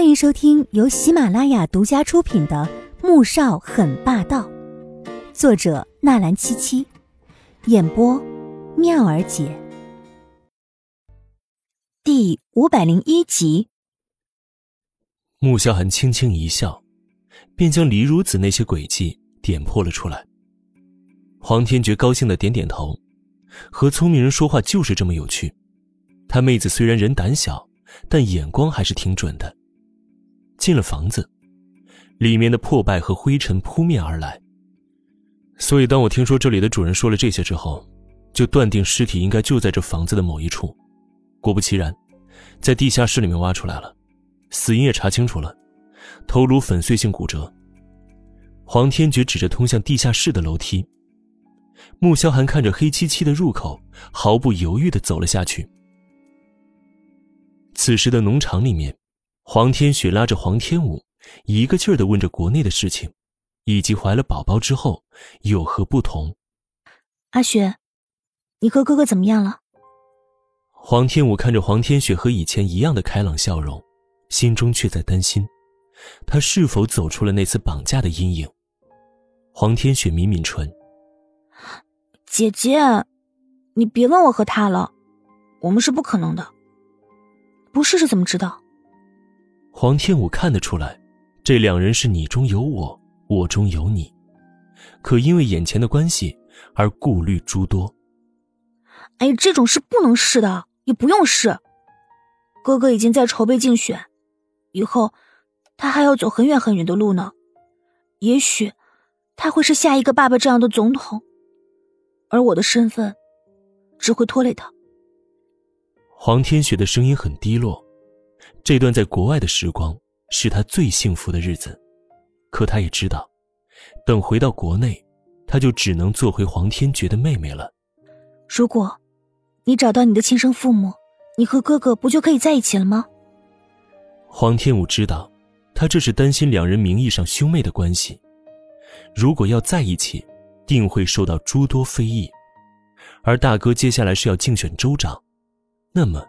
欢迎收听由喜马拉雅独家出品的《穆少很霸道》，作者纳兰七七，演播妙儿姐，第五百零一集。穆萧寒轻轻一笑，便将李如子那些诡计点破了出来。黄天觉高兴的点点头，和聪明人说话就是这么有趣。他妹子虽然人胆小，但眼光还是挺准的。进了房子，里面的破败和灰尘扑面而来。所以，当我听说这里的主人说了这些之后，就断定尸体应该就在这房子的某一处。果不其然，在地下室里面挖出来了，死因也查清楚了，头颅粉碎性骨折。黄天觉指着通向地下室的楼梯。穆萧寒看着黑漆漆的入口，毫不犹豫的走了下去。此时的农场里面。黄天雪拉着黄天武，一个劲儿的问着国内的事情，以及怀了宝宝之后有何不同。阿雪，你和哥哥怎么样了？黄天武看着黄天雪和以前一样的开朗笑容，心中却在担心，他是否走出了那次绑架的阴影。黄天雪抿抿唇：“姐姐，你别问我和他了，我们是不可能的。不试试怎么知道？”黄天武看得出来，这两人是你中有我，我中有你，可因为眼前的关系而顾虑诸多。哎，这种事不能试的，也不用试。哥哥已经在筹备竞选，以后他还要走很远很远的路呢。也许他会是下一个爸爸这样的总统，而我的身份只会拖累他。黄天雪的声音很低落。这段在国外的时光是他最幸福的日子，可他也知道，等回到国内，他就只能做回黄天觉的妹妹了。如果，你找到你的亲生父母，你和哥哥不就可以在一起了吗？黄天武知道，他这是担心两人名义上兄妹的关系，如果要在一起，定会受到诸多非议，而大哥接下来是要竞选州长，那么。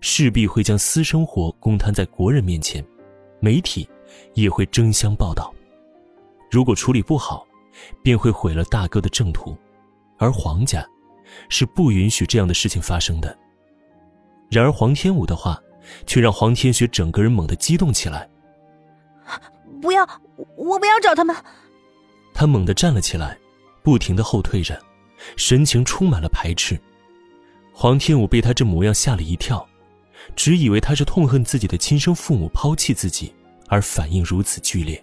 势必会将私生活公摊在国人面前，媒体也会争相报道。如果处理不好，便会毁了大哥的正途，而黄家是不允许这样的事情发生的。然而黄天武的话，却让黄天雪整个人猛地激动起来。不要，我不要找他们！他猛地站了起来，不停的后退着，神情充满了排斥。黄天武被他这模样吓了一跳。只以为他是痛恨自己的亲生父母抛弃自己，而反应如此剧烈，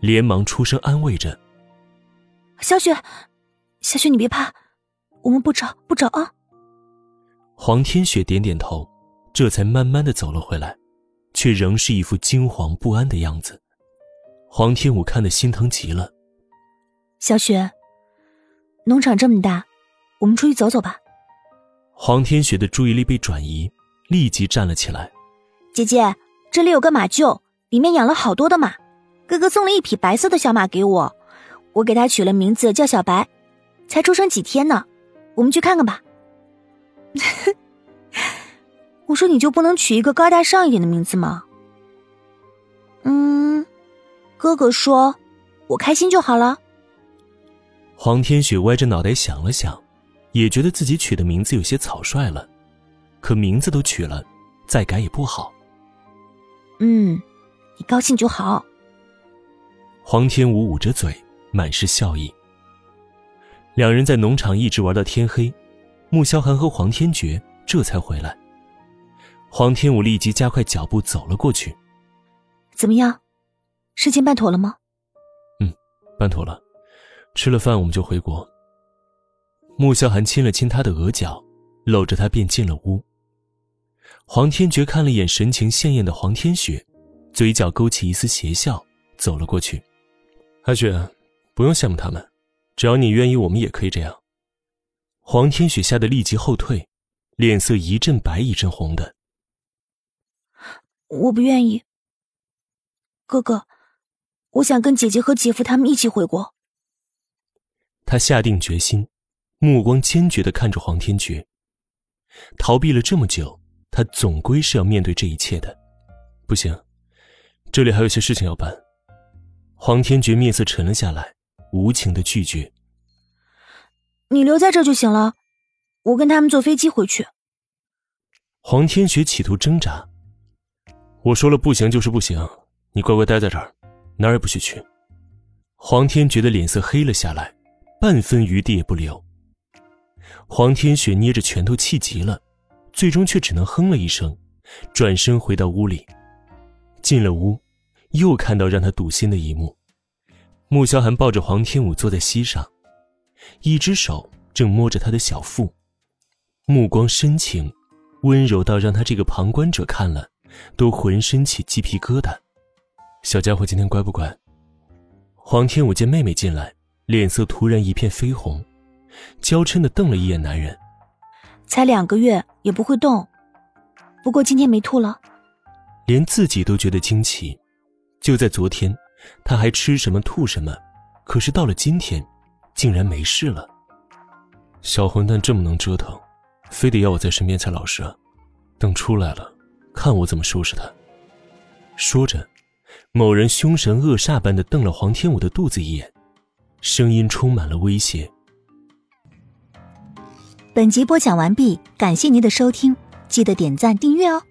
连忙出声安慰着：“小雪，小雪，你别怕，我们不找不找啊。”黄天雪点点头，这才慢慢的走了回来，却仍是一副惊惶不安的样子。黄天武看得心疼极了。小雪，农场这么大，我们出去走走吧。黄天雪的注意力被转移。立即站了起来，姐姐，这里有个马厩，里面养了好多的马。哥哥送了一匹白色的小马给我，我给它取了名字叫小白，才出生几天呢。我们去看看吧。我说你就不能取一个高大上一点的名字吗？嗯，哥哥说，我开心就好了。黄天雪歪着脑袋想了想，也觉得自己取的名字有些草率了。可名字都取了，再改也不好。嗯，你高兴就好。黄天武捂着嘴，满是笑意。两人在农场一直玩到天黑，穆萧寒和黄天觉这才回来。黄天武立即加快脚步走了过去。怎么样，事情办妥了吗？嗯，办妥了。吃了饭我们就回国。穆萧寒亲了亲他的额角，搂着他便进了屋。黄天觉看了眼神情鲜艳的黄天雪，嘴角勾起一丝邪笑，走了过去。阿雪，不用羡慕他们，只要你愿意，我们也可以这样。黄天雪吓得立即后退，脸色一阵白一阵红的。我不愿意，哥哥，我想跟姐姐和姐夫他们一起回国。他下定决心，目光坚决的看着黄天觉。逃避了这么久。他总归是要面对这一切的，不行，这里还有些事情要办。黄天觉面色沉了下来，无情的拒绝。你留在这就行了，我跟他们坐飞机回去。黄天雪企图挣扎。我说了不行就是不行，你乖乖待在这儿，哪儿也不许去。黄天觉的脸色黑了下来，半分余地也不留。黄天雪捏着拳头，气急了，最终却只能哼了一声，转身回到屋里。进了屋，又看到让他堵心的一幕：穆萧寒抱着黄天武坐在膝上，一只手正摸着他的小腹，目光深情、温柔到让他这个旁观者看了，都浑身起鸡皮疙瘩。小家伙今天乖不乖？黄天武见妹妹进来，脸色突然一片绯红，娇嗔的瞪了一眼男人。才两个月也不会动，不过今天没吐了。连自己都觉得惊奇，就在昨天，他还吃什么吐什么，可是到了今天，竟然没事了。小混蛋这么能折腾，非得要我在身边才老实啊。等出来了，看我怎么收拾他。说着，某人凶神恶煞般的瞪了黄天武的肚子一眼，声音充满了威胁。本集播讲完毕，感谢您的收听，记得点赞订阅哦。